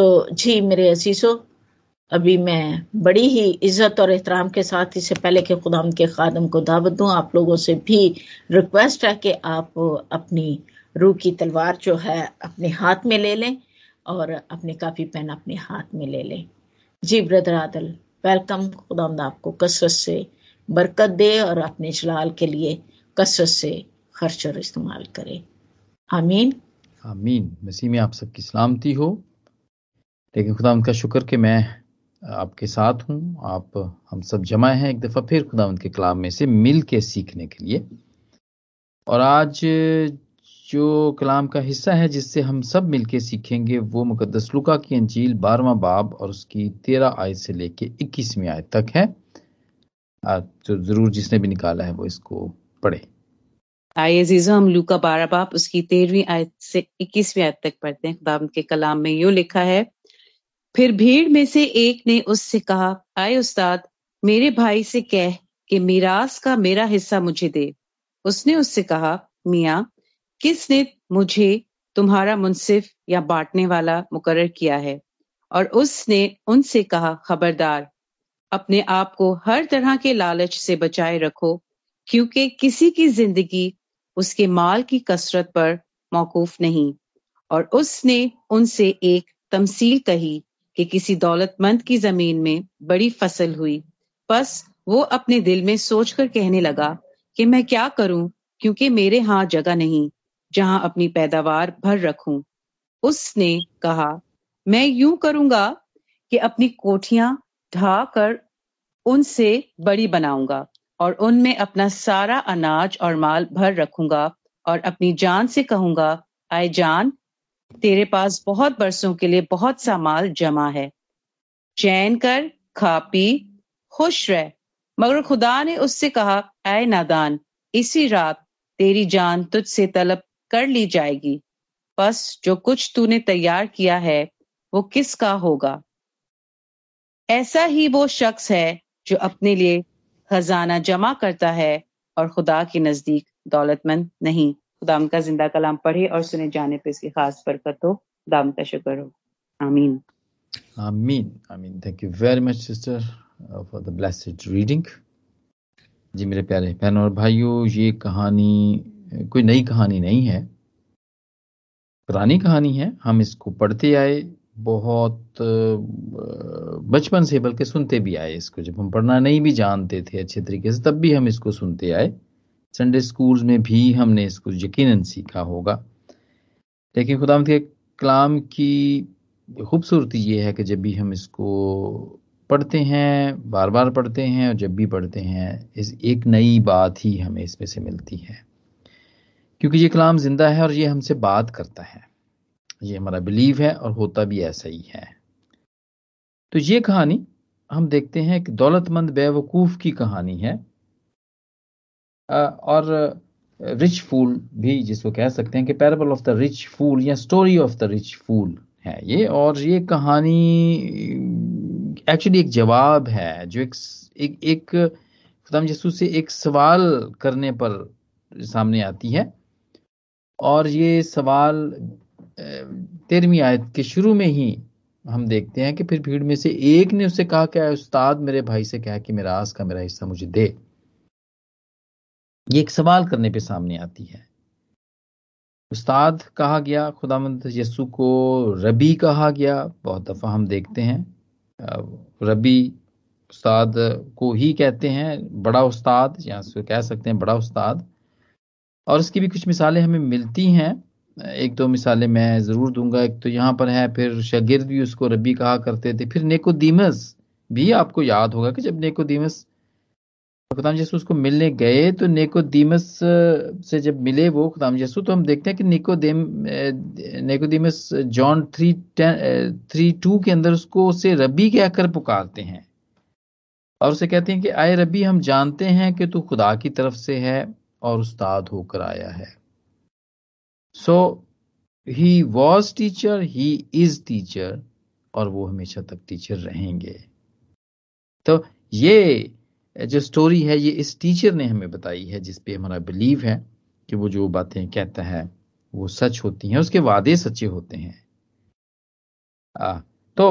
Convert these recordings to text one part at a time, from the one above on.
तो जी, मेरे असीसो अभी मैं बड़ी ही इज़्ज़त और एहतराम के साथ इससे पहले के खुदाम के खादम को दावत दूँ, आप लोगों से भी रिक्वेस्ट है कि आप अपनी रूह की तलवार जो है, अपने हाथ में ले लें और अपने काफ़ी पेन अपने हाथ में ले लें। जी, ब्रदर आदल वेलकम खुदा आपको कसरत से बरकत दे और अपने जलाल के लिए कसरत से खर्च और इस्तेमाल करे। आमीन। आमीन। मसीह में आप सबकी सलामती हो। लेकिन खुदा उनका शुक्र कि मैं आपके साथ हूँ, आप, हम सब जमा हैं एक दफ़ा फिर खुदा उनके कलाम में से मिल के सीखने के लिए। और आज जो कलाम का हिस्सा है जिससे हम सब मिलके सीखेंगे, वो मुकदस लुका की अंजील बारवा बाब और उसकी तेरह आयत से लेके इक्कीसवीं आयत तक है। तो ज़रूर जिसने भी निकाला है वो इसको पढ़े। आइए जीजो हम लूका बारह बाप उसकी तेरहवीं आयत से इक्कीसवीं आयत तक पढ़ते हैं। खुदा के कलाम में यू लिखा है फिर भीड़ में से एक ने उससे कहा, आए उस्ताद, मेरे भाई से कह कि मीरास का मेरा हिस्सा मुझे दे। उसने उससे कहा, मिया किसने मुझे तुम्हारा मुंसिफ या बांटने वाला मुकर किया है? और उसने उनसे कहा, खबरदार, अपने आप को हर तरह के लालच से बचाए रखो, क्योंकि किसी की ज़िंदगी उसके माल की कसरत पर मौकूफ नहीं। और उसने उनसे एक तमसील कही कि किसी दौलतमंद की ज़मीन में बड़ी फ़सल हुई। बस वो अपने दिल में सोचकर कहने लगा कि मैं क्या करूँ, क्योंकि मेरे हाथ जगह नहीं, जहाँ अपनी पैदावार भर रखूँ। उसने कहा, मैं यूँ करूँगा कि अपनी कोठियाँ ढा कर उनसे बड़ी बनाऊँगा और उनमें अपना सारा अनाज और माल भर रखूँगा और अपनी जान से कहूँगा, आए जान तेरे पास बहुत बरसों के लिए बहुत सा माल जमा है। चैन कर, खा, पी, खुश रह। मगर खुदा ने उससे कहा आए नादान, इसी रात तेरी जान तुझसे तलब कर ली जाएगी। बस जो कुछ तूने तैयार किया है, वो किसका होगा? ऐसा ही वो शख्स है जो अपने लिए खजाना जमा करता है और खुदा के नज़दीक दौलतमंद नहीं। खुदाम का ज़िंदा कलाम पढ़े और सुने जाने पे इसकी खास बरकत हो। खुदाम का शुक्र हो। आमीन। आमीन। आमीन। Thank you very much sister for the blessed reading जी, मेरे प्यारे बहन और भाइयों, ये कहानी, कोई नई कहानी नहीं है। पुरानी कहानी है। हम इसको पढ़ते आए, बहुत बचपन से, बल्कि सुनते भी आए इसको। जब हम पढ़ना नहीं भी जानते थे अच्छे तरीके से, तब भी हम इसको सुनते आए। संडे स्कूल्स में भी हमने इसको यकीनन सीखा होगा। लेकिन खुदा के कलाम की खूबसूरती ये है कि जब भी हम इसको पढ़ते हैं बार बार पढ़ते हैं और जब भी पढ़ते हैं, इस एक नई बात ही हमें इसमें से मिलती है। क्योंकि ये कलाम ज़िंदा है और ये हमसे बात करता है। ये हमारा बिलीव है और होता भी ऐसा ही है। तो ये कहानी हम देखते हैं कि दौलतमंद बेवकूफ़ की कहानी है। और रिच फूल भी जिसको कह सकते हैं कि parable of the rich fool या story of the rich fool है ये। और ये कहानी एक्चुअली एक जवाब है जो एक एक, एक खुदाम यसू से एक सवाल करने पर सामने आती है। और ये सवाल तेरहवीं आयत के शुरू में ही हम देखते हैं कि फिर भीड़ में से एक ने उससे कहा क्या उस्ताद मेरे भाई से कहा कि मेरा आस का मेरा हिस्सा मुझे दे? ये एक सवाल करने पे सामने आती है। उस्ताद कहा गया, खुदामंद यसु को रबी कहा गया, बहुत दफ़ा हम देखते हैं। रबी उस्ताद को ही कहते हैं, बड़ा उस्ताद, या कह सकते हैं बड़ा उस्ताद। और इसकी भी कुछ मिसालें हमें मिलती हैं। एक दो मिसालें मैं ज़रूर दूँगा, एक तो यहाँ पर है, फिर शगिर्द भी उसको रबी कहा करते थे, फिर नेकोदीमस भी आपको याद होगा कि जब नेकोदीमस खुदाम यसु उसको मिलने गए तो नेकोदीमस से जब मिले वो खुदाम यसु तो हम देखते हैं कि Nicodemus Nicodemus, John three three two के अंदर उसको, उसे रबी कहकर पुकारते हैं। और उसे कहते हैं कि, आए रबी, हम जानते हैं कि तू खुदा की तरफ़ से है और उस्ताद होकर आया है। So he was teacher he is teacher और वो हमेशा तक टीचर रहेंगे। तो ये जो स्टोरी है ये इस टीचर ने हमें बताई है जिसपे हमारा बिलीव है कि वो जो बातें कहता है वो सच होती हैं उसके वादे सच्चे होते हैं। आ, तो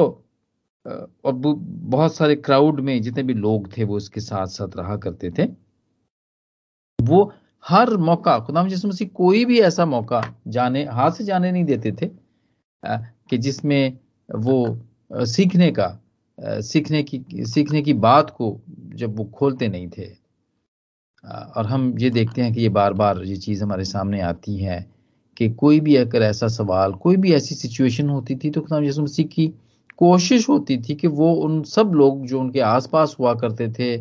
और बहुत सारे क्राउड में जितने भी लोग थे वो उसके साथ साथ रहा करते थे। वो हर मौका खुदाम जिस मसीह कोई भी ऐसा मौका जाने हाथ से जाने नहीं देते थे कि जिसमें वो सीखने का सीखने की सीखने की बात को जब वो खोलते नहीं थे और हम ये देखते हैं कि ये बार बार ये चीज़ हमारे सामने आती है कि कोई भी अगर ऐसा सवाल, कोई भी ऐसी सिचुएशन होती थी तो खुदाम यसु मसीह की कोशिश होती थी कि वो उन सब लोग जो उनके आसपास हुआ करते थे,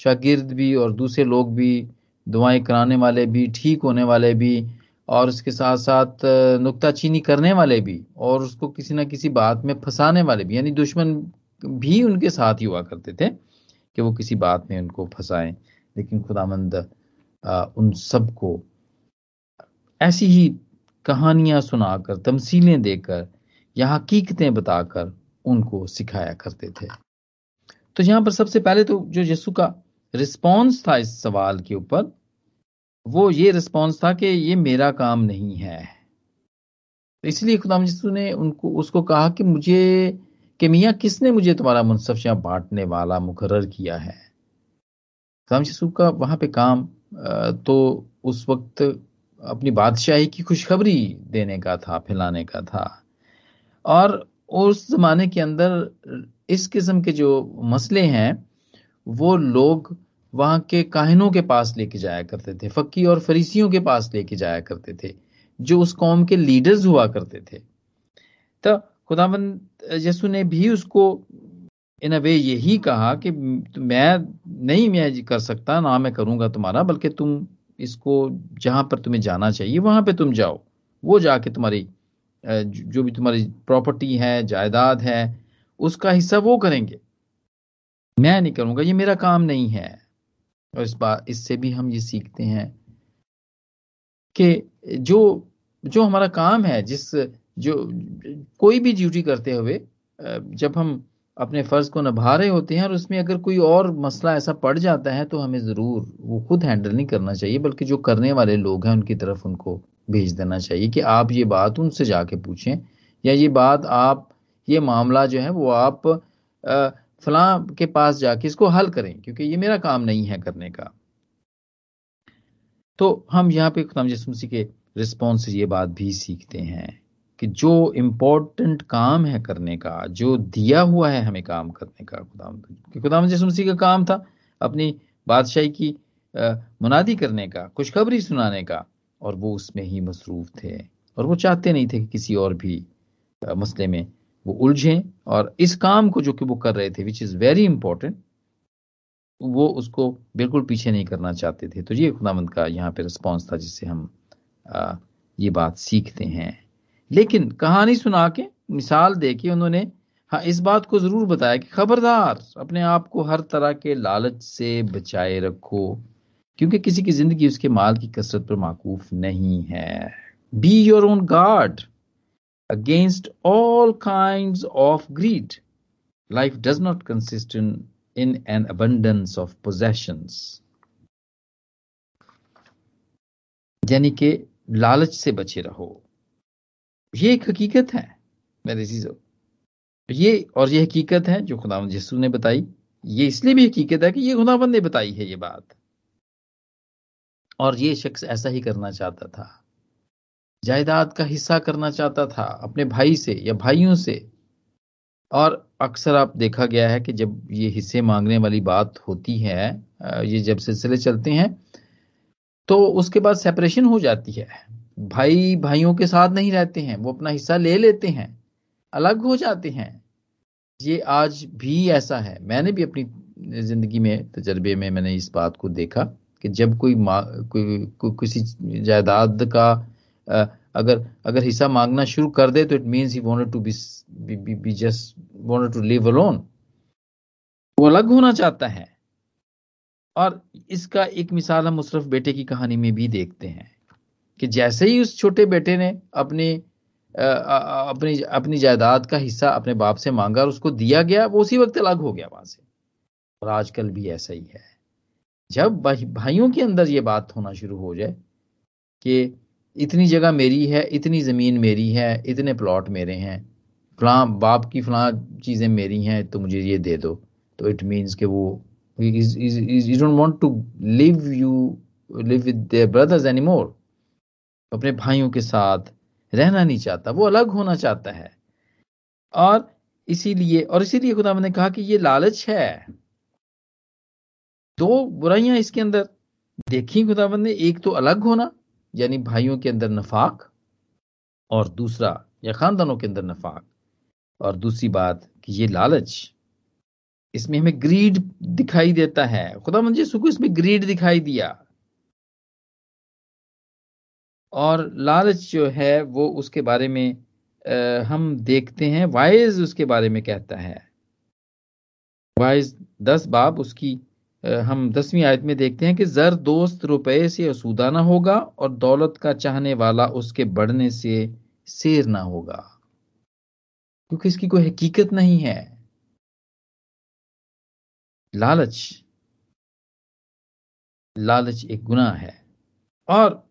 शागिर्द भी और दूसरे लोग भी, दुआएँ कराने वाले भी, ठीक होने वाले भी, और उसके साथ साथ नुकताचीनी करने वाले भी, और उसको किसी ना किसी बात में फंसाने वाले भी, यानी दुश्मन भी उनके साथ ही हुआ करते थे कि वो किसी बात में उनको फंसाएँ। लेकिन खुदामंद उन सबको ऐसी ही कहानियाँ सुनाकर, तमसीलें देकर, या हकीकतें बताकर उनको सिखाया करते थे। तो यहाँ पर सबसे पहले तो जो यीशु का रिस्पॉन्स था इस सवाल के ऊपर, वो ये रिस्पॉन्स था कि ये मेरा काम नहीं है। इसलिए खुदाम यीशु ने उनको, उसको कहा कि मुझे कि मियाँ, किसने मुझे तुम्हारा मुनसफ या बांटने वाला मुकर किया है? खुदाम यीशु का वहाँ पे काम तो उस वक्त अपनी बादशाही की खुशखबरी देने का था, फैलाने का था। और उस जमाने के अंदर इस किस्म के जो मसले हैं, वो लोग वहाँ के काहिनों के पास लेके जाया करते थे फक्की और फरीसियों के पास लेके जाया करते थे, जो उस कौम के लीडर्स हुआ करते थे। तो खुदाबंद यसु ने भी उसको इन अ वे यही कहा कि मैं नहीं मैं कर सकता, ना मैं करूँगा तुम्हारा, बल्कि तुम इसको जहाँ पर तुम्हें जाना चाहिए, वहाँ पे तुम जाओ। वो जाके तुम्हारी जो भी तुम्हारी प्रॉपर्टी है, जायदाद है, उसका हिस्सा वो करेंगे। मैं नहीं करूँगा, ये मेरा काम नहीं है। और इस बात इससे भी हम ये सीखते हैं कि जो जो हमारा काम है, जिस जो कोई भी ड्यूटी करते हुए जब हम अपने फ़र्ज़ को निभा रहे होते हैं और उसमें अगर कोई और मसला ऐसा पड़ जाता है तो हमें ज़रूर वो खुद हैंडल नहीं करना चाहिए, बल्कि जो करने वाले लोग हैं, उनकी तरफ़ उनको भेज देना चाहिए कि आप ये बात उनसे जाके पूछें, या ये बात आप, ये मामला जो है वो आप फलां के पास जाके इसको हल करें, क्योंकि ये मेरा काम नहीं है करने का। तो हम यहाँ पे खुदाम मसीह के रिस्पॉन्स से ये बात भी सीखते हैं। कि जो इम्पोर्टेंट काम है करने का जो दिया हुआ है हमें काम करने का खुदाम खुदाम मसीह का काम था अपनी बादशाही की मुनादी करने का खुशखबरी सुनाने का और वो उसमें ही मसरूफ थे और वो चाहते नहीं थे कि किसी और भी मसले में वो उलझे और इस काम को जो कि वो कर रहे थे विच इज़ वेरी इंपॉर्टेंट वो उसको बिल्कुल पीछे नहीं करना चाहते थे। तो ये खुदामंद का यहाँ पे रिस्पॉन्स था जिससे हम आ, ये बात सीखते हैं। लेकिन कहानी सुना के, मिसाल दे के उन्होंने हाँ इस बात को ज़रूर बताया कि खबरदार, अपने आप को हर तरह के लालच से बचाए रखो, क्योंकि किसी की ज़िंदगी उसके माल की कसरत पर माकूफ नहीं है। Be your own guard against all kind of greed life does not consist in in an abundance of possessions. यानी कि लालच से बचे रहो। ये एक हकीकत है, मेरे चीज़ों। ये और ये हकीकत है जो खुदावंद यीशु ने बताई, ये इसलिए भी हकीकत है कि ये खुदावंद ने बताई है ये बात। और ये शख्स ऐसा ही करना चाहता था। जायदाद का हिस्सा करना चाहता था, अपने भाई से या भाइयों से। और अक्सर आप देखा गया है कि जब ये हिस्से मांगने वाली बात होती है ये जब सिलसिले चलते हैं तो उसके बाद सेपरेशन हो जाती है। भाई भाइयों के साथ नहीं रहते हैं वो अपना हिस्सा ले लेते हैं अलग हो जाते हैं। ये आज भी ऐसा है। मैंने भी अपनी ज़िंदगी में तजर्बे में मैंने इस बात को देखा कि जब कोई कोई, कोई किसी जायदाद का अगर अगर हिस्सा मांगना शुरू कर दे तो it means he to be be just wanted to live alone वो अलग होना चाहता है। और इसका एक मिसाल हम मुशरफ बेटे की कहानी में भी देखते हैं। कि जैसे ही उस छोटे बेटे ने अपनी अपनी अपनी जायदाद का हिस्सा अपने बाप से मांगा और उसको दिया गया, वो उसी वक्त अलग हो गया वहाँ से। और आजकल भी ऐसा ही है। जब भाइयों के अंदर ये बात होना शुरू हो जाए कि इतनी जगह मेरी है, इतनी ज़मीन मेरी है, इतने प्लॉट मेरे हैं, फलां बाप की फलां चीज़ें मेरी हैं तो मुझे ये दे दो। तो इट मीन्स कि वो you don't want to live you live with brothers anymore अपने भाइयों के साथ रहना नहीं चाहता, वो अलग होना चाहता है। और इसीलिए और इसीलिए खुदा ने कहा कि ये लालच है। दो बुराइयाँ इसके अंदर, देखी खुदाबंद ने एक तो अलग होना, यानी भाइयों के अंदर नफाक, और दूसरा, या खानदानों के अंदर नफाक। और दूसरी बात कि ये लालच, इसमें हमें ग्रीड दिखाई देता है। खुदा मंजे को इसमें ग्रीड दिखाई दिया और लालच जो है वो उसके बारे में आ, हम देखते हैं। वाइज उसके बारे में कहता है। वाइज दस बाब उसकी आ, हम दसवीं आयत में देखते हैं कि जर दोस्त रुपए से असूदा ना होगा और दौलत का चाहने वाला उसके बढ़ने से शेर ना होगा। क्योंकि इसकी कोई हकीकत नहीं है। लालच लालच एक गुनाह है। और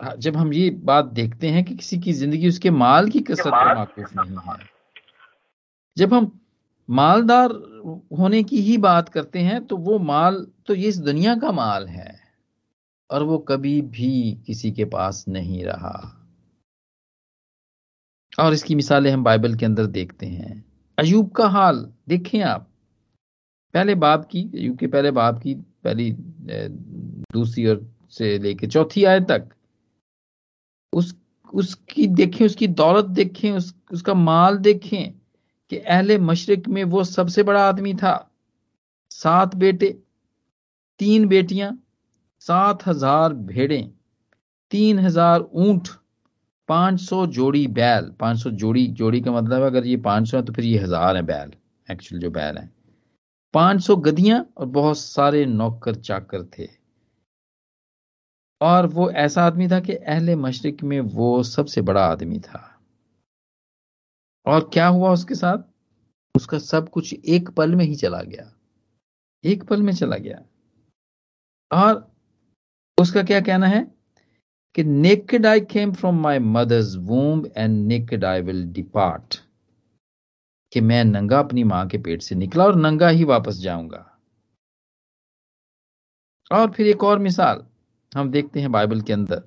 जब हम ये बात देखते हैं कि किसी की ज़िंदगी उसके माल की कसरत पर माकूफ नहीं है। जब हम मालदार होने की ही बात करते हैं तो वो माल तो ये इस दुनिया का माल है और वो कभी भी किसी के पास नहीं रहा। और इसकी मिसालें हम बाइबल के अंदर देखते हैं। अयूब का हाल देखें आप। पहले बाप की अयूब के पहले बाप की पहली दूसरी और से लेके चौथी आय तक। उस उसकी देखें उसकी दौलत देखें उस, उसका माल देखें कि अहले मशरक में वो सबसे बड़ा आदमी था। सात बेटे तीन बेटियाँ सात हज़ार भेड़े तीन हज़ार ऊँट पाँच सौ जोड़ी बैल। पाँच सौ जोड़ी जोड़ी का मतलब है अगर ये पाँच सौ है तो फिर ये हज़ार है बैल एक्चुअल जो बैल है। पाँच सौ गदियाँ और बहुत सारे नौकर चाकर थे। और वो ऐसा आदमी था कि अहले मशरक में वो सबसे बड़ा आदमी था। और क्या हुआ उसके साथ? उसका सब कुछ एक पल में ही चला गया। एक पल में चला गया। और उसका क्या कहना है? कि naked I came from my mother's womb and naked I will depart कि मैं नंगा अपनी माँ के पेट से निकला और नंगा ही वापस जाऊँगा। और फिर एक और मिसाल। हम देखते हैं बाइबल के अंदर।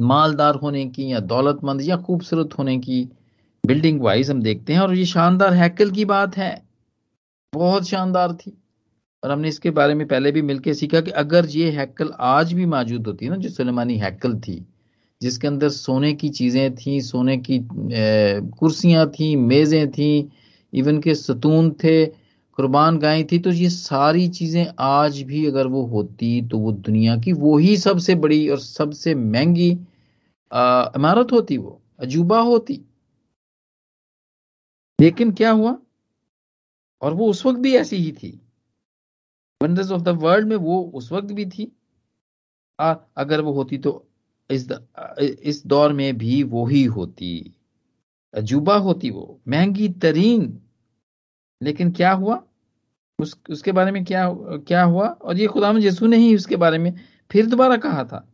मालदार होने की या दौलतमंद या खूबसूरत होने की बिल्डिंग वाइज हम देखते हैं और ये शानदार हैकल की बात है। बहुत शानदार थी। और हमने इसके बारे में पहले भी मिलकर सीखा कि अगर ये हैकल आज भी मौजूद होती ना, जो सुलेमानी हैकल थी, जिसके अंदर सोने की चीज़ें थी, सोने की कुर्सियाँ थी, मेजें थी, इवन के सतून थे कुर्बान गाय थी तो ये सारी चीज़ें आज भी अगर वो होती तो वो दुनिया की वो ही सबसे बड़ी और सबसे महँगी इमारत होती वो अजूबा होती। लेकिन क्या हुआ? और वो उस वक्त भी ऐसी ही थी। वंडर्स ऑफ़ द वर्ल्ड में वो उस वक्त भी थी। आ, अगर वो होती तो इस द, इस दौर में भी वो ही होती। अजूबा होती वो महँगी तरीन। लेकिन क्या हुआ? उस, उसके बारे में क्या क्या हुआ? और ये खुदा यसू ने ही उसके बारे में फिर दोबारा कहा था।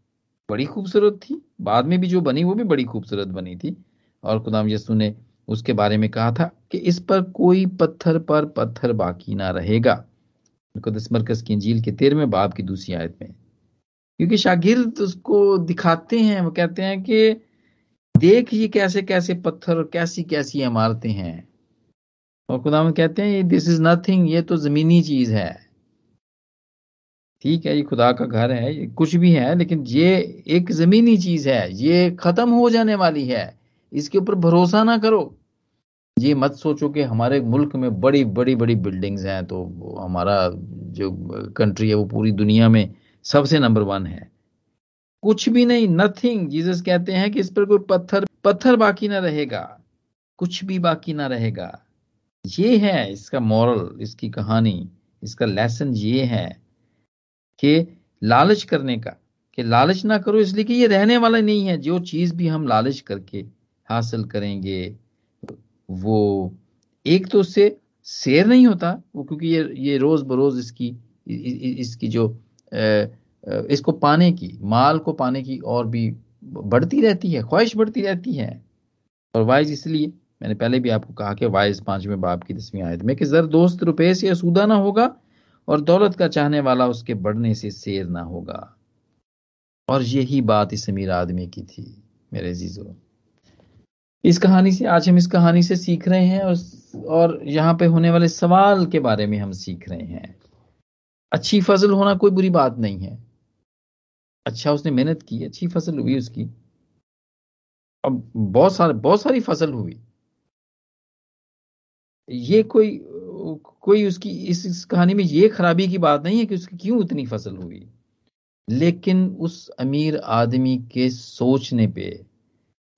बड़ी खूबसूरत थी। बाद में भी जो बनी, वो भी बड़ी खूबसूरत बनी थी। और खुदाम यसू ने उसके बारे में कहा था कि इस पर कोई पत्थर पर पत्थर बाकी ना रहेगा। मरकज की इंजील के तेरहवें बाब की दूसरी आयत में। क्योंकि शागिर्द उसको दिखाते हैं, वो कहते हैं कि देख ये कैसे कैसे पत्थर और कैसी कैसी इमारतें हैं। और खुदा कहते हैं दिस इज़ नथिंग ये तो जमीनी चीज़ है। ठीक है, ये खुदा का घर है, ये कुछ भी है, लेकिन ये एक जमीनी चीज़ है, ये खत्म हो जाने वाली है। इसके ऊपर भरोसा ना करो। ये मत सोचो कि हमारे मुल्क में बड़ी बड़ी बड़ी बिल्डिंग्स हैं तो हमारा जो कंट्री है, वो पूरी दुनिया में सबसे नंबर वन है। कुछ भी नहीं नथिंग जीसस कहते हैं कि इस पर कोई पत्थर पत्थर बाकी ना रहेगा। कुछ भी बाकी ना रहेगा। ये है इसका मॉरल इसकी कहानी, इसका लेसन ये है कि लालच करने का, कि लालच ना करो इसलिए कि ये रहने वाला नहीं है। जो चीज़ भी हम लालच करके हासिल करेंगे, वो एक तो उससे शेर नहीं होता, वो क्योंकि ये ये रोज बरोज इसकी इसकी जो इसको पाने की, माल को पाने की और भी बढ़ती रहती है, ख्वाहिश बढ़ती रहती है। और वाइज इसलिए मैंने पहले भी आपको कहा कि वाइस पाँचवें बाप की दसवीं आयत में कि जर दोस्त रुपये से असूदा ना होगा और दौलत का चाहने वाला उसके बढ़ने से शेर ना होगा। और यही बात इस अमीर आदमी की थी मेरे जीजो इस कहानी से आज हम इस कहानी से सीख रहे हैं और, और यहाँ पे होने वाले सवाल के बारे में हम सीख रहे हैं। अच्छी फ़सल होना कोई बुरी बात नहीं है। अच्छा उसने मेहनत की अच्छी फ़सल हुई उसकी। अब बहुत सारे बहुत सारी फ़सल हुई। ये कोई कोई उसकी इस, इस कहानी में ये खराबी की बात नहीं है कि उसकी क्यों इतनी फ़सल हुई। लेकिन उस अमीर आदमी के सोचने पे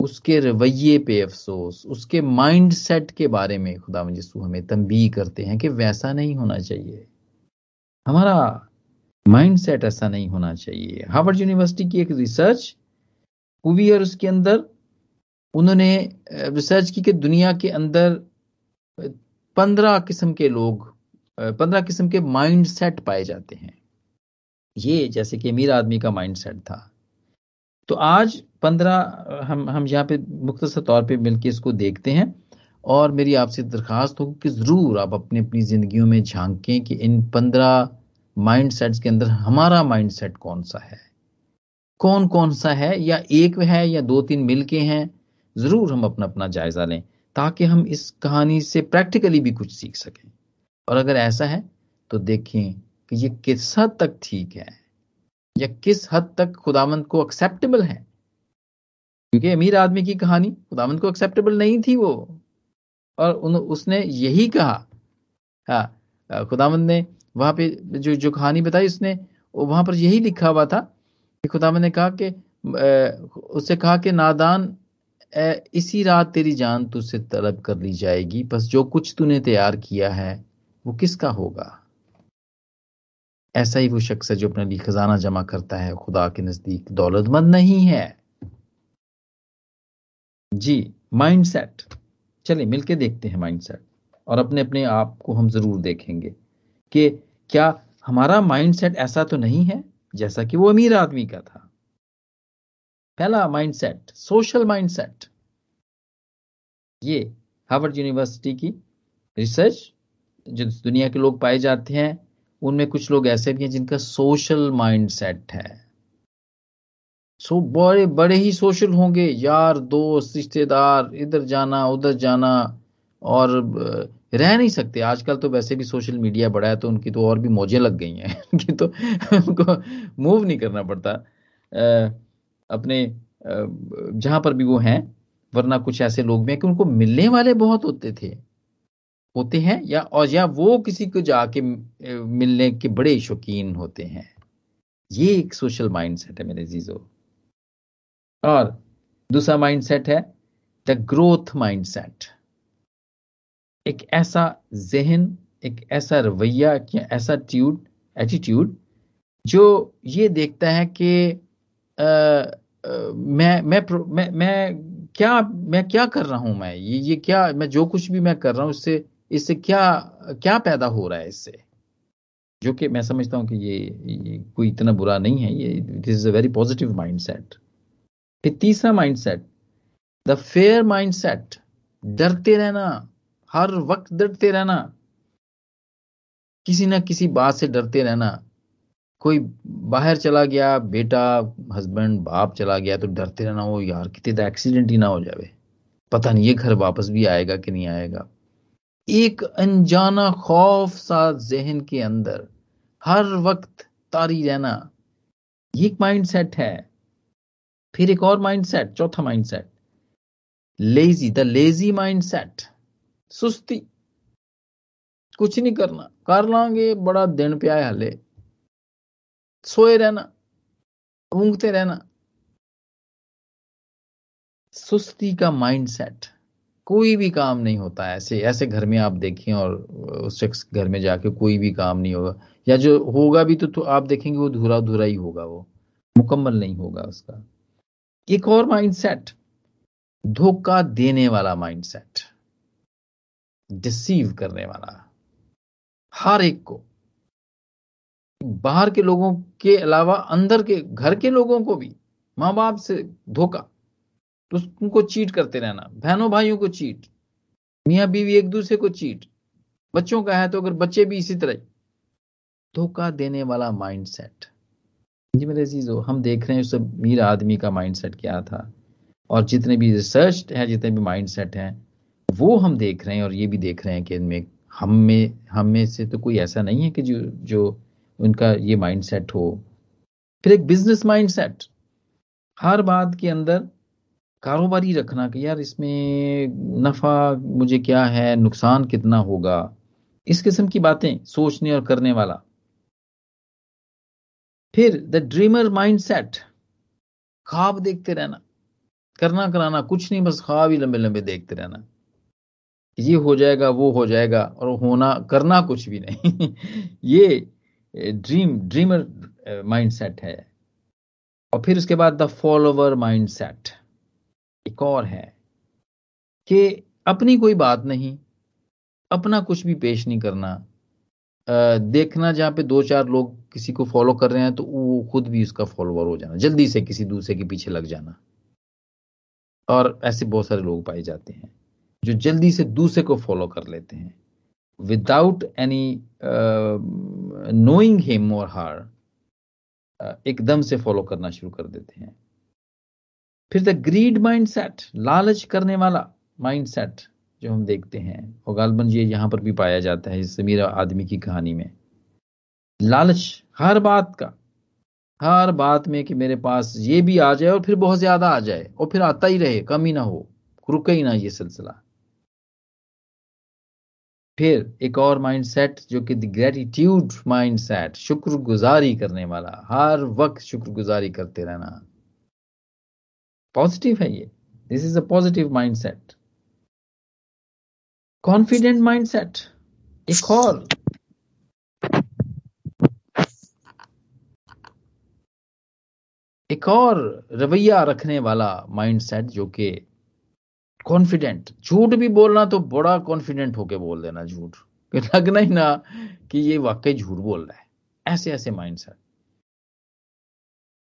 उसके रवैये पे अफसोस उसके माइंड सेट के बारे में खुदा यसू हमें तंबी करते हैं कि वैसा नहीं होना चाहिए। हमारा माइंड सेट ऐसा नहीं होना चाहिए। हार्वर्ड यूनिवर्सिटी की एक रिसर्च हुई और उसके अंदर उन्होंने रिसर्च की कि दुनिया के अंदर पंद्रह किस्म के लोग पंद्रह किस्म के माइंड सेट पाए जाते हैं। ये जैसे कि अमीर आदमी का माइंड सेट था। तो आज पंद्रह हम हम यहाँ पे मुख्तर तौर पे मिलकर इसको देखते हैं और मेरी आपसे दरखास्त होगी कि ज़रूर आप अपनी अपनी ज़िंदगियों में झांकें कि इन पंद्रह माइंड सेट्स के अंदर हमारा माइंड सेट कौन सा है। कौन कौन सा है? या एक है या दो तीन मिल के हैं? ज़रूर हम अपना अपना जायज़ा लें। ताकि हम इस कहानी से प्रैक्टिकली भी कुछ सीख सकें। और अगर ऐसा है तो देखें कि ये किस हद तक ठीक है या किस हद तक खुदावंत को एक्सेप्टेबल है। क्योंकि अमीर आदमी की कहानी खुदावंत को एक्सेप्टेबल नहीं थी वो। और उन, उसने यही कहा हाँ खुदावंत ने वहाँ पे जो जो कहानी बताई उसने वहाँ पर यही लिखा हुआ था कि खुदावंत ने कहा कि उससे कहा कि नादान इसी रात तेरी जान तुझसे तलब कर ली जाएगी, बस जो कुछ तूने तैयार किया है, वो किसका होगा? ऐसा ही वो शख्स है जो अपने लिए खजाना जमा करता है, खुदा के नज़दीक दौलतमंद नहीं है। जी माइंड सेट चलिए मिलके देखते हैं माइंड सेट और अपने अपने आप को हम ज़रूर देखेंगे कि क्या हमारा माइंड सेट ऐसा तो नहीं है, जैसा कि वो अमीर आदमी का था। पहला माइंडसेट सोशल माइंडसेट ये हार्वर्ड यूनिवर्सिटी की रिसर्च जो दुनिया के लोग पाए जाते हैं, उनमें कुछ लोग ऐसे भी हैं जिनका सोशल माइंडसेट है। सो बड़े बड़े ही सोशल होंगे। यार, दोस्त, रिश्तेदार, इधर जाना, उधर जाना, और रह नहीं सकते। आजकल तो वैसे भी सोशल मीडिया बड़ा है तो उनकी तो और भी मौजें लग गई हैं। उनकी तो उनको मूव नहीं करना पड़ता। अपने जहाँ पर भी वो हैं, वरना कुछ ऐसे लोग भी हैं कि उनको मिलने वाले बहुत होते थे। होते हैं या, और या वो किसी को जाके मिलने के बड़े शौकीन होते हैं। ये एक सोशल माइंडसेट है मेरे जीजो। और दूसरा माइंडसेट है, द ग्रोथ माइंडसेट। एक ऐसा जहन, एक ऐसा रवैया ऐसा ट्यूड, एटीट्यूड, जो ये देखता है कि मैं मैं मैं क्या मैं क्या कर रहा हूँ मैं? ये ये क्या मैं जो कुछ भी मैं कर रहा हूँ इससे इससे क्या क्या पैदा हो रहा है इससे? जो कि मैं समझता हूँ कि ये, ये कोई इतना बुरा नहीं है ये it is a very positive mindset फिर तीसरा mind set the fear mind set डरते रहना हर वक्त डरते रहना। किसी ना किसी बात से डरते रहना। कोई बाहर चला गया, बेटा हस्बैंड बाप चला गया तो डरते रहना वो, यार, कितने तो एक्सीडेंट ही ना हो जाए पता नहीं ये घर वापस भी आएगा कि नहीं आएगा। एक अनजाना खौफ सा जहन के अंदर हर वक्त तारी रहना, ये एक माइंड सेट है। फिर एक और माइंड सेट चौथा mindset lazy the lazy mindset सुस्ती। कुछ नहीं करना, कर लांगे, बड़ा दिन पे आए हले सोए रहना ऊंगते रहना। सुस्ती का माइंड सेट कोई भी काम नहीं होता ऐसे ऐसे घर में आप देखें और उस शख्स घर में जाके कोई भी काम नहीं होगा। या जो होगा भी तो, तो आप देखेंगे वो धुरा धुरा ही होगा वो मुकम्मल नहीं होगा उसका। एक और माइंड सेट धोखा देने वाला माइंड सेट डिसीव करने वाला। हर एक को। बाहर के लोगों के अलावा अंदर के, घर के लोगों को भी माँ बाप से धोखा तो उनको चीट करते रहना, बहनों भाइयों को चीट, मियाँ बीवी एक दूसरे को चीट, बच्चों का है तो अगर बच्चे भी इसी तरह धोखा देने वाला माइंडसेट जी मेरे चीज़ों हम देख रहे हैं उस मीर आदमी का माइंडसेट क्या था, और जितने भी रिसर्च है, जितने भी माइंडसेट हैं, वो हम देख रहे हैं और ये भी देख रहे हैं कि इनमें हम में हम में से तो कोई ऐसा नहीं है कि जो जो उनका ये माइंडसेट हो। फिर एक बिज़नेस माइंडसेट हर बात के अंदर कारोबारी रखना कि यार इसमें नफा मुझे क्या है, नुकसान कितना होगा? इस किस्म की बातें सोचने और करने वाला। फिर द ड्रीमर माइंडसेट ख्वाब देखते रहना। करना कराना कुछ नहीं, बस ख्वाब ही लंबे लंबे देखते रहना। ये हो जाएगा, वो हो जाएगा और होना, करना कुछ भी नहीं। ये ड्रीम ड्रीमर माइंडसेट है। और फिर उसके बाद द फॉलोवर माइंडसेट एक और है कि अपनी कोई बात नहीं, अपना कुछ भी पेश नहीं करना। देखना जहाँ पे दो चार लोग किसी को फॉलो कर रहे हैं तो वो खुद भी उसका फॉलोवर हो जाना, जल्दी से किसी दूसरे के पीछे लग जाना। और ऐसे बहुत सारे लोग पाए जाते हैं, जो जल्दी से दूसरे को फॉलो कर लेते हैं। विदाउट एनी नोइंग हिम और हार एकदम से फॉलो करना शुरू कर देते हैं। फिर द ग्रीड माइंडसेट लालच करने वाला माइंडसेट जो हम देखते हैं और गालबन ये यहाँ पर भी पाया जाता है, इस मीरा आदमी की कहानी में। लालच, हर बात का, हर बात में कि मेरे पास ये भी आ जाए और फिर बहुत ज़्यादा आ जाए, और फिर आता ही रहे, कम ना हो, रुके ही ना ये सिलसिला। फिर एक और माइंडसेट जो कि ग्रेटिट्यूड माइंडसेट शुक्रगुजारी करने वाला, हर वक्त शुक्रगुजारी करते रहना। पॉजिटिव है ये। This is a positive mindset confident mindset एक और। एक और रवैया रखने वाला माइंडसेट जो कि कॉन्फिडेंट झूठ भी बोलना तो बड़ा कॉन्फिडेंट होके बोल देना झूठ। लगना ही ना कि ये वाकई झूठ बोल रहा है। ऐसे ऐसे माइंडसेट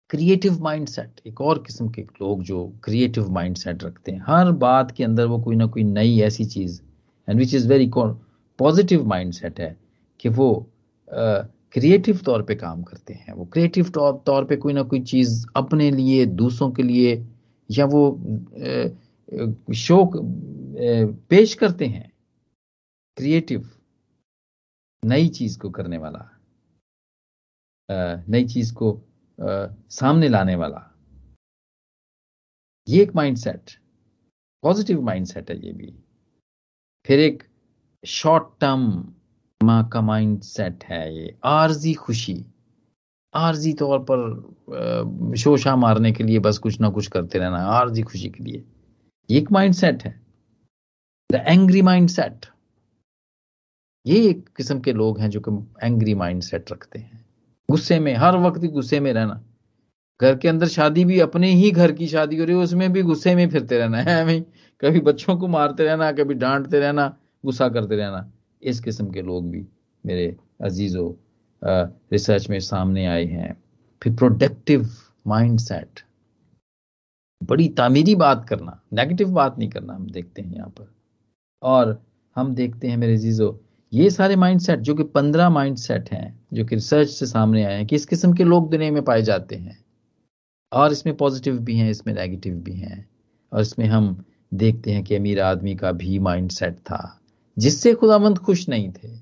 क्रिएटिव माइंडसेट एक और किस्म के लोग जो क्रिएटिव माइंडसेट रखते हैं। हर बात के अंदर वो कोई ना कोई नई ऐसी चीज़ and which is very positive mindset है कि वो क्रिएटिव uh, तौर पे काम करते हैं। वो क्रिएटिव तौर पे कोई ना कोई चीज़ अपने लिए दूसरों के लिए या वो शो पेश करते हैं। क्रिएटिव नई चीज़ को करने वाला नई चीज़ को सामने लाने वाला। ये एक माइंडसेट पॉजिटिव माइंडसेट है ये भी। फिर एक शॉर्ट टर्म माँ का माइंड सेट है ये। आरजी खुशी। आरजी तौर पर शोशा मारने के लिए बस कुछ ना कुछ करते रहना आरजी खुशी के लिए। एक माइंड सेट है। द एंग्री माइंड सेट ये एक किस्म के लोग हैं जो कि एंग्री माइंड सेट रखते हैं। गुस्से में, हर वक्त गुस्से में रहना। घर के अंदर शादी भी अपने ही घर की शादी हो रही है, उसमें भी गुस्से में फिरते रहना। है हमें कभी बच्चों को मारते रहना, कभी डांटते रहना, गुस्सा करते रहना। इस किस्म के लोग भी मेरे अजीजों रिसर्च में सामने आए हैं। फिर प्रोडक्टिव माइंडसेट बड़ी तामीरी बात करना नेगेटिव बात नहीं करना, हम देखते हैं यहाँ पर। और हम देखते हैं मेरे जीजो, ये सारे माइंडसेट जो कि पंद्रह माइंडसेट हैं, जो कि रिसर्च से सामने आए हैं, कि इस किस्म के लोग दुनिया में पाए जाते हैं। और इसमें पॉजिटिव भी हैं, इसमें नेगेटिव भी हैं। और इसमें हम देखते हैं कि अमीर आदमी का भी माइंडसेट था, जिससे खुदावंद खुश नहीं थे,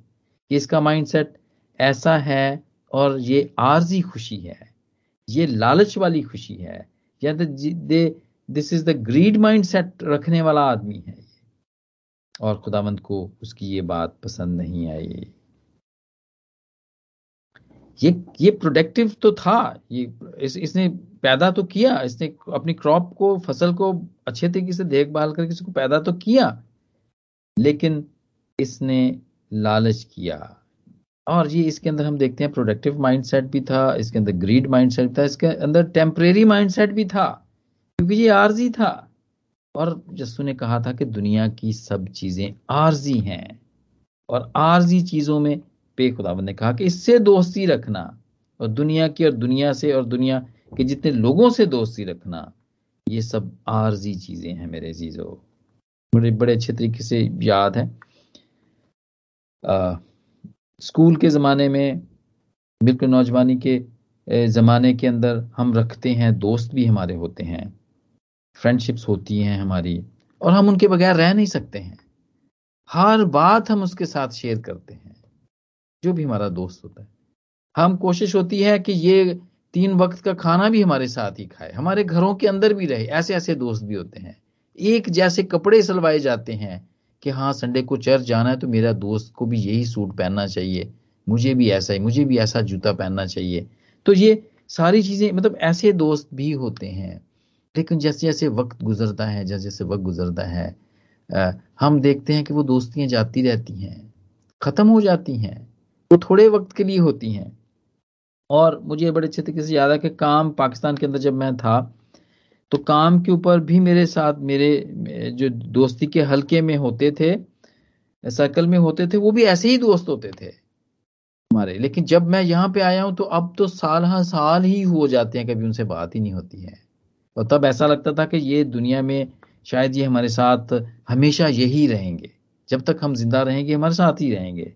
कि इसका माइंडसेट ऐसा है और ये आरजी खुशी है, ये लालच वाली खुशी है या तो दे this is the greed mindset रखने वाला आदमी है और खुदावंद को उसकी ये बात पसंद नहीं आई। ये ये प्रोडक्टिव तो था ये इस, इसने पैदा तो किया इसने अपनी क्रॉप को फ़सल को अच्छे तरीके से देखभाल करके इसको पैदा तो किया लेकिन इसने लालच किया। और ये इसके अंदर हम देखते हैं प्रोडक्टिव माइंडसेट भी था इसके अंदर ग्रीड माइंडसेट था इसके अंदर टेम्परेरी माइंडसेट भी था क्योंकि ये आरजी था। और जस्सू ने कहा था कि दुनिया की सब चीज़ें आरजी हैं। और आरजी चीज़ों में पे खुदाबंद ने कहा कि इससे दोस्ती रखना और दुनिया की और दुनिया से और दुनिया के जितने लोगों से दोस्ती रखना ये सब आरजी चीज़ें हैं मेरे जीजो बड़े बड़े अच्छे तरीके से याद है। आ, स्कूल के ज़माने में, बिल्कुल नौजवानी के ज़माने के अंदर हम रखते हैं, दोस्त भी हमारे होते हैं फ्रेंडशिप्स होती हैं हमारी, और हम उनके बगैर रह नहीं सकते हैं। हर बात हम उसके साथ शेयर करते हैं, जो भी हमारा दोस्त होता है। हम कोशिश होती है कि ये तीन वक्त का खाना भी हमारे साथ ही खाए, हमारे घरों के अंदर भी रहे ऐसे ऐसे दोस्त भी होते हैं। एक जैसे कपड़े सिलवाए जाते हैं कि हाँ संडे को चर्च जाना है तो मेरा दोस्त को भी यही सूट पहनना चाहिए। मुझे भी ऐसा ही मुझे भी ऐसा जूता पहनना चाहिए। तो ये सारी चीज़ें मतलब ऐसे दोस्त भी होते हैं। लेकिन जैसे जैसे वक्त गुजरता है जैसे जैसे वक्त गुजरता है आ, हम देखते हैं कि वो दोस्तियाँ जाती रहती हैं खत्म हो जाती हैं वो थोड़े वक्त के लिए होती हैं। और मुझे बड़े अच्छे तरीके से याद है कि काम पाकिस्तान के अंदर जब मैं था तो काम के ऊपर भी मेरे साथ, मेरे, जो दोस्ती के हल्के में होते थे सर्कल में होते थे, वो भी ऐसे ही दोस्त होते थे हमारे। लेकिन जब मैं यहाँ पे आया हूँ तो अब तो साल हर साल ही हो जाते हैं, कभी उनसे बात ही नहीं होती है। और तब ऐसा लगता था कि ये दुनिया में शायद ये हमारे साथ हमेशा यही रहेंगे। जब तक हम ज़िंदा रहेंगे, हमारे साथ ही रहेंगे।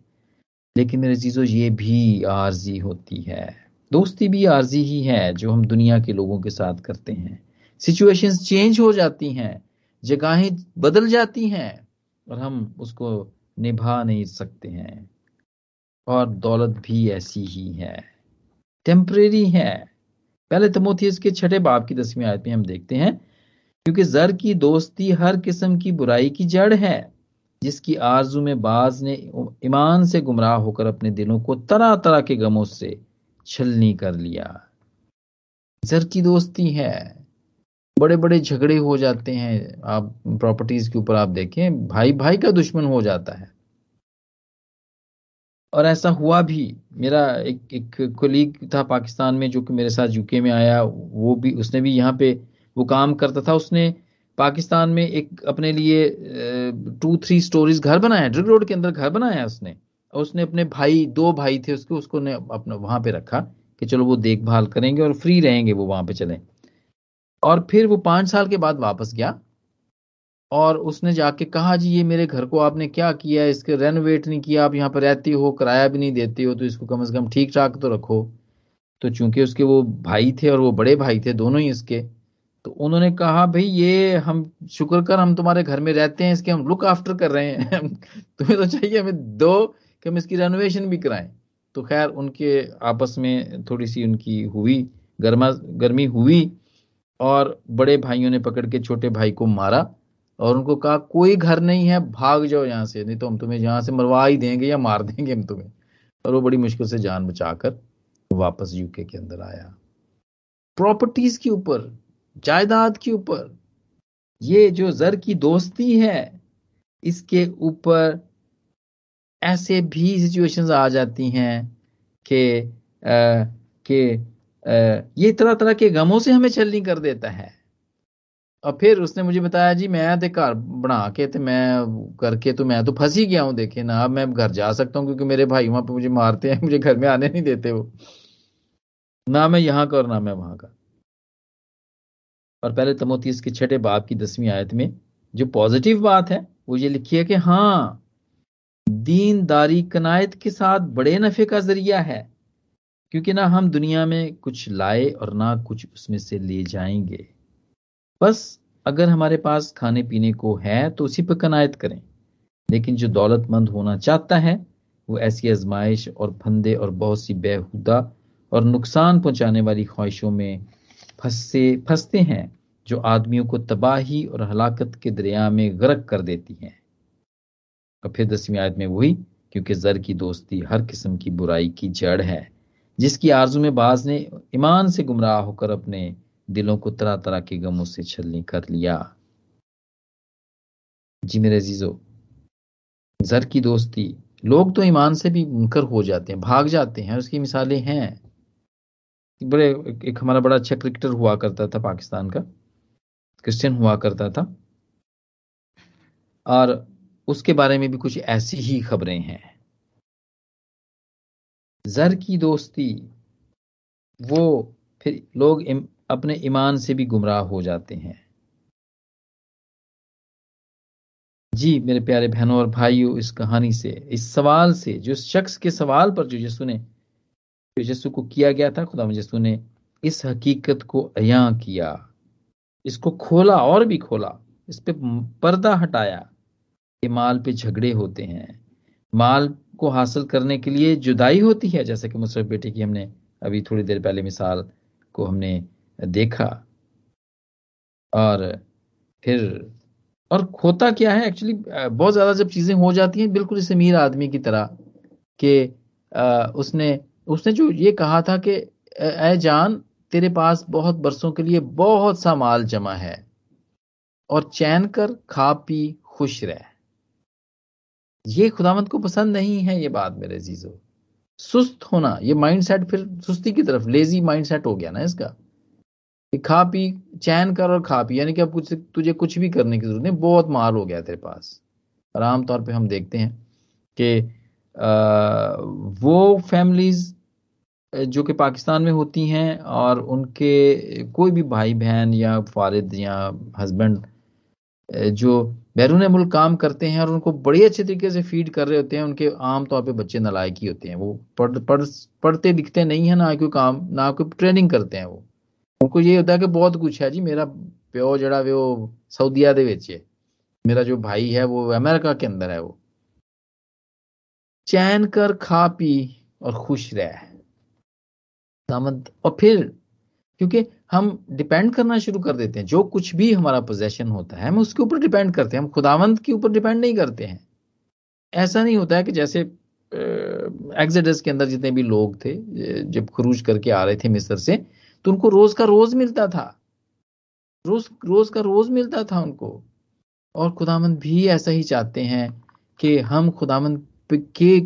लेकिन मेरे चीज़ों, ये भी आर्जी होती है। दोस्ती भी आर्जी ही है, जो हम दुनिया के लोगों के साथ करते हैं। सिचुएशंस चेंज हो जाती हैं, जगहें बदल जाती हैं, और हम उसको निभा नहीं सकते हैं। और दौलत भी ऐसी ही है। टेम्परेरी है। पहले तमोथियस के छठे बाप की दसवीं आयत में हम देखते हैं, क्योंकि जर की दोस्ती हर किस्म की बुराई की जड़ है, जिसकी आरज़ू में बाज ने ईमान से गुमराह होकर अपने दिलों को तरह तरह के गमों से छलनी कर लिया। जर की दोस्ती है। बड़े बड़े झगड़े हो जाते हैं, आप प्रॉपर्टीज़ के ऊपर आप देखें भाई भाई का दुश्मन हो जाता है। और ऐसा हुआ भी, मेरा एक एक कोलीग था पाकिस्तान में जो कि मेरे साथ यूके में आया, वो भी, उसने भी यहाँ पे वो काम करता था। उसने पाकिस्तान में एक अपने लिए टू थ्री स्टोरीज घर बनाया ड्रिग रोड के अंदर घर बनाया उसने। और उसने अपने भाई, दो भाई थे उसके, उसको ने अपना वहाँ पे रखा कि चलो वो देखभाल करेंगे और फ्री रहेंगे वो वहाँ पे चले। और फिर वो पाँच साल के बाद वापस गया और उसने जाके कहा, जी, ये मेरे घर को आपने क्या किया इसके रेनोवेट नहीं किया, आप यहाँ पर रहती हो, किराया भी नहीं देते हो तो इसको कम से कम ठीक ठाक तो रखो। तो चूँकि उसके वो भाई थे और वो बड़े भाई थे, दोनों ही इसके तो उन्होंने कहा, भाई, ये हम, शुक्र कर, हम तुम्हारे घर में रहते हैं, इसके हम लुक आफ्टर कर रहे हैं। तुम्हें तो चाहिए, हमें दो, कि हम इसकी रेनोवेशन भी कराएँ। तो खैर, उनके आपस में थोड़ी सी उनकी हुई, गर्मा, गर्मी हुई और बड़े भाइयों ने पकड़ के छोटे भाई को मारा और उनको कहा, कोई घर नहीं है, भाग जाओ यहाँ से, नहीं तो हम तुम्हें यहाँ से मरवा ही देंगे या मार देंगे हम तुम्हें। और वो बड़ी मुश्किल से जान बचाकर वापस यूके के अंदर आया। प्रॉपर्टीज़ के ऊपर, जायदाद के ऊपर, ये जो जर की दोस्ती है, इसके ऊपर ऐसे भी सिचुएशंस आ जाती हैं कि कि ये तरह तरह के गमों से हमें चलनी कर देता है। और फिर उसने मुझे बताया, जी, मैं ते घर बना के तो मैं करके तो मैं तो फंस ही गया हूँ, देखे ना, अब मैं घर जा सकता हूँ क्योंकि मेरे भाई वहाँ पे मुझे मारते हैं, मुझे घर में आने नहीं देते वो। ना मैं यहाँ का और ना मैं वहाँ का। और पहले तमोती इसके छठे बाप की दसवीं आयत में जो पॉजिटिव बात है, वो ये लिखी है कि हाँ दीनदारी कनायत के साथ बड़े नफे का ज़रिया है। क्योंकि ना हम दुनिया में कुछ लाए और ना कुछ उसमें से ले जाएँगे। बस अगर हमारे पास खाने पीने को है तो उसी पर कनायत करें। लेकिन जो दौलतमंद होना चाहता है, वो ऐसी आजमाइश और फंदे और बहुत सी बेहुदा और नुकसान पहुँचाने वाली ख्वाहिशों में फंसे, फंसते हैं, जो आदमियों को तबाही और हलाकत के दरिया में गर्क कर देती हैं। और फिर दसवीं आयत में वही, क्योंकि जर की दोस्ती हर किस्म की बुराई की जड़ है। जिसकी आरज़ू में बाज ने ईमान से गुमराह होकर अपने दिलों को तरह तरह के गमों से छलनी कर लिया। जी मेरे जीजो जर की दोस्ती, लोग तो ईमान से भी मुनकर हो जाते हैं, भाग जाते हैं, उसकी मिसालें हैं। बड़े, एक हमारा बड़ा अच्छा क्रिकेटर हुआ करता था पाकिस्तान का क्रिश्चियन हुआ करता था। और उसके बारे में भी कुछ ऐसी ही खबरें हैं। जर की दोस्ती, वो फिर लोग अपने ईमान से भी गुमराह हो जाते हैं। जी, मेरे प्यारे बहनों और भाइयों, इस कहानी से, इस सवाल से, जो शख्स के सवाल पर जो यसु ने, जो यीशु को किया गया था, खुदा यीशु ने इस हकीकत को अया किया, इसको खोला और भी खोला, इस पे पर्दा हटाया कि माल पे झगड़े होते हैं, माल को हासिल करने के लिए जुदाई होती है, जैसे कि मुसरफ बेटे की हमने अभी थोड़ी देर पहले मिसाल को हमने देखा। और फिर, और खोता क्या है एक्चुअली बहुत ज़्यादा जब चीज़ें हो जाती हैं, बिल्कुल इस अमीर आदमी की तरह कि उसने उसने जो ये कहा था कि ए जान, तेरे पास बहुत बरसों के लिए बहुत सा माल जमा है और चैन कर खा पी, खुश रह। ये खुदामंद को पसंद नहीं है ये बात मेरे जीजो सुस्त होना, ये माइंड सेट फिर सुस्ती की तरफ़ लेजी माइंड सेट हो गया ना इसका। कि खा पी, चैन कर और खा पी, यानी कि अब कुछ, तुझे कुछ भी करने की ज़रूरत नहीं, बहुत माल हो गया तेरे पास। और आमतौर पर हम देखते हैं कि वो फैमिलीज़ जो कि पाकिस्तान में होती हैं और उनके कोई भी भाई बहन या फारिद या हस्बैंड जो बैरून मुल्क काम करते हैं और उनको बड़ी अच्छे तरीके से फ़ीड कर रहे होते हैं। उनके आम तौर पे बच्चे नलायक ही होते हैं। वो पढ़ पढ़, पढ़ते लिखते नहीं है, ना कोई काम, ना कोई ट्रेनिंग करते हैं वो। उनको ये होता है कि बहुत कुछ है जी। मेरा प्यो जड़ा वो सऊदिया दे है मेरा जो भाई है वो अमेरिका के अंदर है वो। चैन कर खा पी और खुश रह। और फिर, क्योंकि हम डिपेंड करना शुरू कर देते हैं। जो कुछ भी हमारा पोजेशन होता है, हम उसके ऊपर डिपेंड करते हैं। हम खुदावंत के ऊपर डिपेंड नहीं करते हैं। ऐसा नहीं होता है कि जैसे एग्जिडस के अंदर जितने भी लोग थे जब खरूज करके आ रहे थे मिस्र से तो उनको रोज का रोज मिलता था। रोज रोज का रोज मिलता था उनको। और खुदामंद भी ऐसा ही चाहते हैं कि हम खुदामंद के,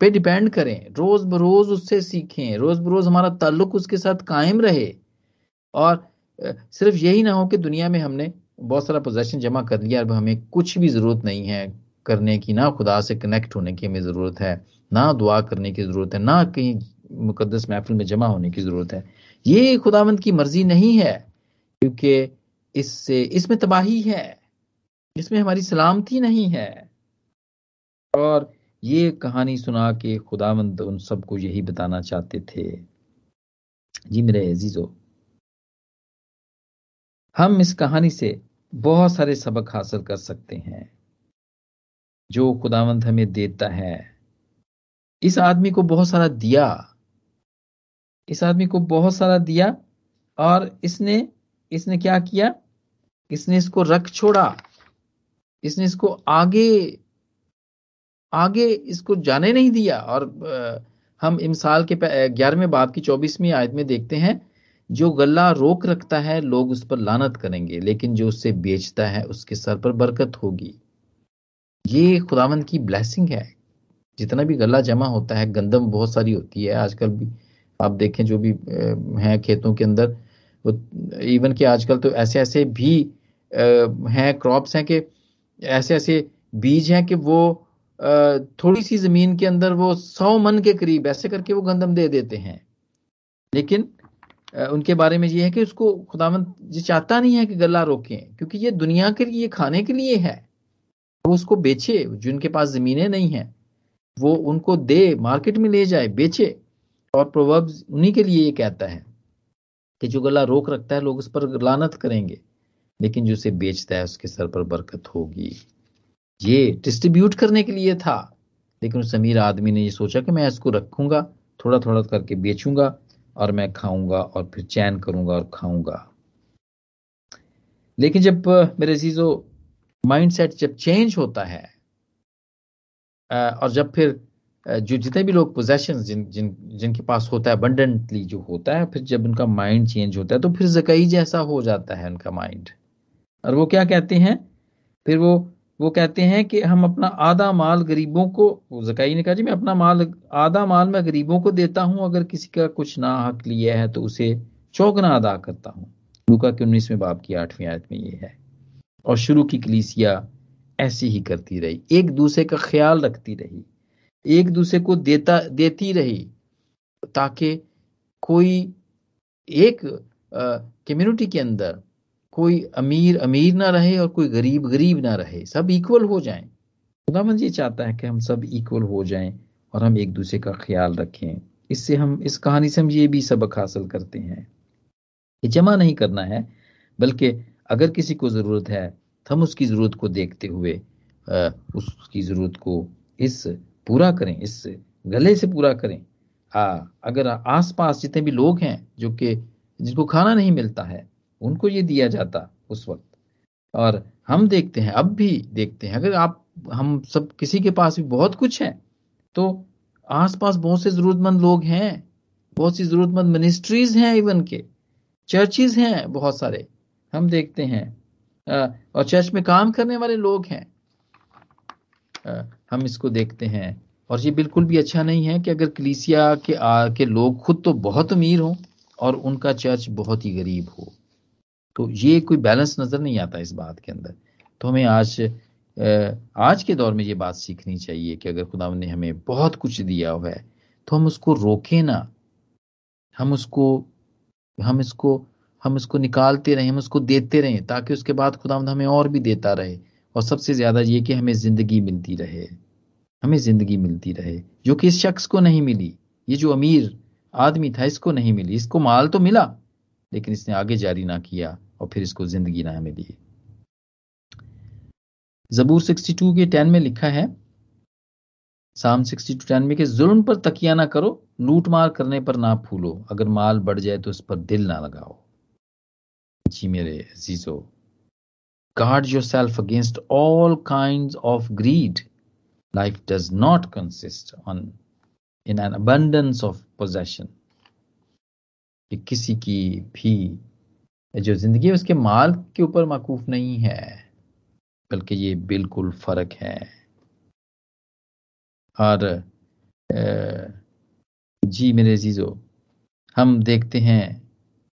पे डिपेंड करें। रोज बरोज उससे सीखें। रोज बरोज हमारा ताल्लुक उसके साथ कायम रहे। और सिर्फ़ यही ना हो कि दुनिया में हमने बहुत सारा पोजेशन जमा कर लिया अब हमें कुछ भी ज़रूरत नहीं है करने की, ना खुदा से कनेक्ट होने की हमें ज़रूरत है, ना दुआ करने की ज़रूरत है, ना कहीं मुकदस महफिल में जमा होने की ज़रूरत है। ये खुदावंत की मर्ज़ी नहीं है, क्योंकि इससे, इसमें तबाही है, इसमें हमारी सलामती नहीं है। और ये कहानी सुना के खुदावंत उन सबको यही बताना चाहते थे। जी मेरे अजीजो हम इस कहानी से बहुत सारे सबक हासिल कर सकते हैं, जो खुदावंत हमें देता है। इस आदमी को बहुत सारा दिया। इस आदमी को बहुत सारा दिया और इसने इसने क्या किया? इसने इसको रख छोड़ा। इसने इसको आगे आगे इसको जाने नहीं दिया। और हम इमसाल के ग्यारहवें बाब की चौबीसवीं आयत में देखते हैं जो गला रोक रखता है, लोग उस पर लानत करेंगे, लेकिन जो उससे बेचता है, उसके सर पर बरकत होगी। ये खुदावंद की ब्लैसिंग है। जितना भी गला जमा होता है, गंदम बहुत सारी होती है। आजकल भी आप देखें, जो भी हैं खेतों के अंदर, वो इवन कि आजकल तो ऐसे ऐसे भी हैं क्रॉप्स हैं कि ऐसे ऐसे बीज हैं कि वो थोड़ी सी ज़मीन के अंदर वो सौ मन के करीब ऐसे करके वो गंदम दे देते हैं। लेकिन उनके बारे में ये है कि उसको खुदावंत ये चाहता नहीं है कि गला रोके, क्योंकि ये दुनिया के लिए खाने के लिए है। वो उसको बेचे जिनके पास जमीनें नहीं है, वो उनको दे, मार्केट में ले जाए, बेचे। और प्रोवर्ब्स उन्हीं के लिए ये कहता है कि जो गला रोक रखता है, लोग उस पर लानत करेंगे, लेकिन जो उसे बेचता है, उसके सर पर बरकत होगी। ये डिस्ट्रीब्यूट करने के लिए था, लेकिन उस अमीर आदमी ने ये सोचा कि मैं इसको रखूँगा थोड़ा थोड़ा करके बेचूँगा और मैं खाऊँगा और फिर चैन करूँगा और खाऊँगा। लेकिन जब मेरे चीज़ों माइंडसेट जब चेंज होता है और जब फिर जो जितने भी लोग पोजेशन जिन जिन, जिनके पास होता है अबंडेंटली जो होता है, फिर जब उनका माइंड चेंज होता है तो फिर जकई जैसा हो जाता है उनका माइंड और वो क्या कहते हैं? फिर वो वो कहते हैं कि हम अपना आधा माल गरीबों को जकई ने कहा, जी, मैं अपना माल, आधा माल मैं गरीबों को देता हूँ, अगर किसी का कुछ ना हक लिया है तो उसे चौगना अदा करता हूँ। लुका के उन्नीसवें बाप की आठवीं आयत में ये है। और शुरू की कलीसिया ऐसी ही करती रही, एक दूसरे का ख्याल रखती रही, एक दूसरे को देता, देती रही, ताकि कोई एक कम्युनिटी के अंदर कोई अमीर अमीर ना रहे और कोई गरीब गरीब ना रहे सब इक्वल हो जाएँ। खुदावन ये चाहता है कि हम सब इक्वल हो जाएँ और हम एक दूसरे का ख्याल रखें। इससे हम इस कहानी से हम ये भी सबक हासिल करते हैं ये जमा नहीं करना है बल्कि अगर किसी को ज़रूरत है तो हम उसकी ज़रूरत को देखते हुए उसकी ज़रूरत को इस पूरा करें इस गले से पूरा करें। आ, अगर आसपास जितने भी लोग हैं जो कि जिनको खाना नहीं मिलता है उनको ये दिया जाता उस वक्त। और हम देखते हैं अब भी देखते हैं अगर आप हम सब किसी के पास भी बहुत कुछ है तो आसपास बहुत से जरूरतमंद लोग हैं बहुत सी जरूरतमंद मिनिस्ट्रीज हैं इवन के चर्चिज हैं बहुत सारे। हम देखते हैं और चर्च में काम करने वाले लोग हैं। हम इसको देखते हैं और ये बिल्कुल भी अच्छा नहीं है कि अगर कलीसिया के आ, के लोग खुद तो बहुत अमीर हों और उनका चर्च बहुत ही गरीब हो। तो ये कोई बैलेंस नज़र नहीं आता इस बात के अंदर। तो हमें आज आज के दौर में ये बात सीखनी चाहिए कि अगर खुदा ने हमें बहुत कुछ दिया हुआ है तो हम उसको रोके ना। हम उसको, हम इसको हम इसको निकालते रहें, हम उसको देते रहें, ताकि उसके बाद खुदा हमें और भी देता रहे, और सबसे ज़्यादा ये कि हमें ज़िंदगी मिलती रहे। हमें ज़िंदगी मिलती रहे, जो कि इस शख्स को नहीं मिली, ये जो अमीर आदमी था, इसको नहीं मिली। इसको माल तो मिला, लेकिन इसने आगे जारी ना किया। और फिर इसको ज़िंदगी ना हमें दिए। जबूर 62 के टेन में लिखा है, साम 62 टेन में कि जुल्म पर तकिया ना करो लूट मार करने पर ना फूलो। अगर माल बढ़ जाए तो उस पर दिल ना लगाओ। जी मेरे अजीजो, guard yourself against all kinds of greed. Life does not consist on, in an abundance of possession कि किसी की भी जो ज़िंदगी है उसके माल के ऊपर माकूफ नहीं है, बल्कि ये बिल्कुल फ़र्क है। और जी मेरे जीजो हम देखते हैं,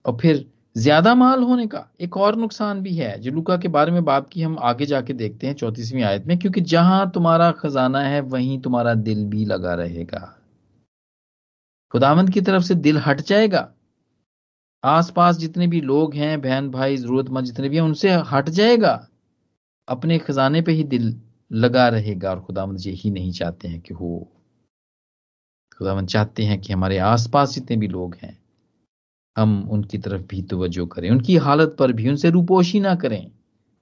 और फिर ज़्यादा माल होने का एक और नुकसान भी है, जो लुका के बारे में बात की हम आगे जाके देखते हैं चौतीसवीं आयत में, क्योंकि जहाँ तुम्हारा खजाना है, वहीं तुम्हारा दिल भी लगा रहेगा। खुदावंद की तरफ़ से दिल हट जाएगा आसपास जितने भी लोग हैं, बहन भाई, जरूरतमंद जितने भी हैं, उनसे हट जाएगा। अपने खजाने पे ही दिल लगा रहेगा और खुदावंद यही नहीं चाहते हैं कि हो। खुदावंद चाहते हैं कि हमारे आसपास जितने भी लोग हैं, हम उनकी तरफ़ भी तवज्जो करें। उनकी हालत पर भी उनसे रुपोशी ना करें।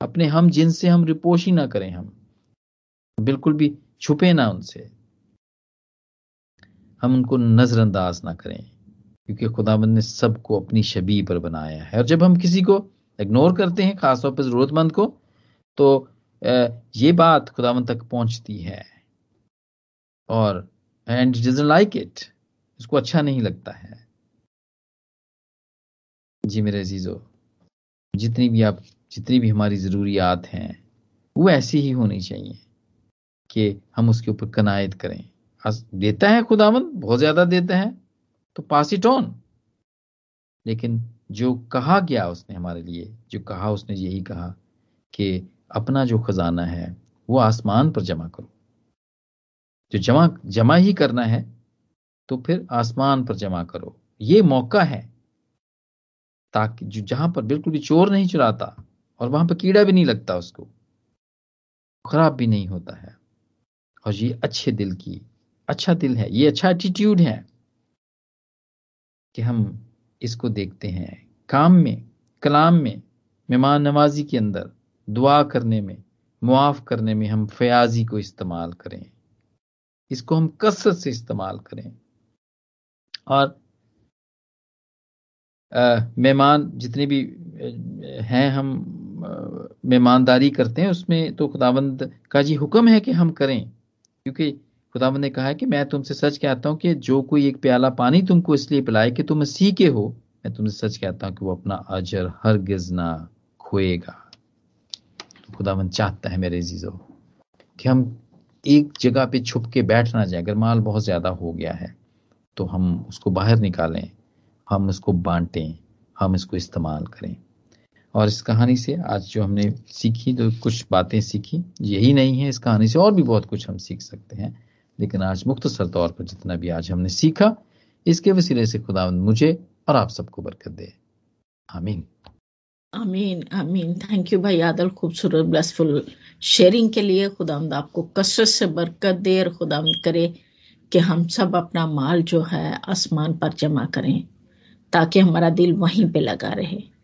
अपने हम, जिनसे हम रुपोशी ना करें हम। बिल्कुल भी छुपे ना उनसे। हम उनको नजरअंदाज ना करें। क्योंकि खुदाबंद ने सबको अपनी शबी पर बनाया है। और जब हम किसी को इग्नोर करते हैं, खासतौर पर जरूरतमंद को तो ये बात खुदाबंद तक पहुँचती है। और एंड डजन लाइक इट इसको अच्छा नहीं लगता है। जी मेरे अजीजो, जितनी भी आप, जितनी भी हमारी ज़रूरियात हैं, वो ऐसी ही होनी चाहिए कि हम उसके ऊपर कनायत करें। देता है खुदावंद, बहुत ज़्यादा देता है। तो पास इट ऑन लेकिन जो कहा गया उसने हमारे लिए, जो कहा उसने, यही कहा कि अपना जो खजाना है, वो आसमान पर जमा करो। जो जमा जमा ही करना है तो फिर आसमान पर जमा करो। ये मौका है ताकि जो, जहाँ पर बिल्कुल भी चोर नहीं चुराता और वहाँ पर कीड़ा भी नहीं लगता उसको, खराब भी नहीं होता है। और ये अच्छे दिल की अच्छा दिल है, ये अच्छा एटीट्यूड है। कि हम इसको देखते हैं। काम में, कलाम में, मेहमान नवाजी के अंदर, दुआ करने में, मुआफ करने में हम फयाजी को इस्तेमाल करें। इसको हम कसरत से इस्तेमाल करें। और मेहमान जितने भी हैं हम मेहमानदारी करते हैं, उसमें तो खुदाबंद का जी हुक्म है कि हम करें। क्योंकि खुदाबंद ने कहा है कि मैं तुमसे सच कहता हूँ कि जो कोई एक प्याला पानी तुमको इसलिए पिलाए कि तुम सी के हो, मैं तुमसे सच कहता हूँ कि वो अपना अजर हर ना खोएगा। खुदाबंद चाहता है मेरे जीजो कि हम एक जगह पे छुप के बैठ ना जाए। अगर माल बहुत ज़्यादा हो गया है तो हम उसको बाहर निकालें, हम उसको बांटें, हम इसको इस्तेमाल करें। और इस कहानी से आज जो हमने सीखी तो कुछ बातें सीखी, यही नहीं है। इस कहानी से और भी बहुत कुछ हम सीख सकते हैं। लेकिन आज मुख्तसर तौर पर जितना भी आज हमने सीखा, इसके वसीले से खुदा मुझे और आप सबको बरकत दे। आमीन। आमीन आमीन। थैंक यू भाई आदल खूबसूरत ब्लेसफुल शेयरिंग के लिए खुदा आपको कसरत से बरकत दे और खुदा करे कि हम सब अपना माल जो है आसमान पर जमा करें ताकि हमारा दिल वहीं पे लगा रहे।